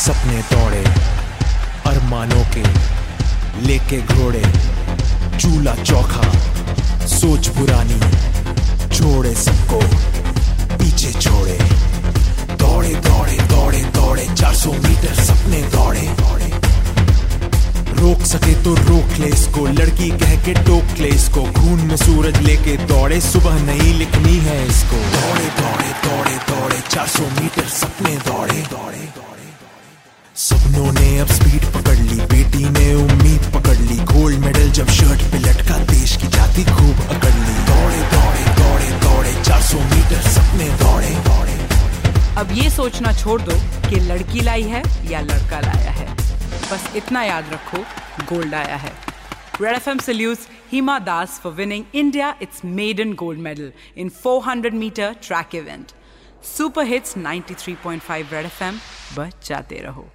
सपने दौड़े अरमानों के लेके घोड़े, चूल्हा चौखा सोच पुरानी छोड़े सबको, पीछे छोड़े। दौड़े दौड़े दौड़े दौड़े 400 मीटर सपने दौड़े। दौड़े रोक सके तो रोक ले इसको, लड़की कह के टोक ले इसको, खून में सूरज लेके दौड़े, सुबह नहीं लिखनी है इसको। दौड़े दौड़े दौड़े दौड़े 400 मीटर सपने दौड़े। सपनों ने अब स्पीड पकड़ ली बेटी ने उम्मीद पकड़ ली गोल्ड मेडल जब शर्ट पे लटका देश की जाति खूब अकड़ ली। दौड़े दौड़े दौड़े दौड़े 400 मीटर सपने दौड़े दौड़े। अब ये सोचना छोड़ दो कि लड़की लाई है या लड़का लाया है। बस इतना याद रखो गोल्ड आया है। Red FM salutes Hima Das for winning India its maiden gold medal in 400 meter track event. Super hits 93.5 Red FM, बच जाते रहो।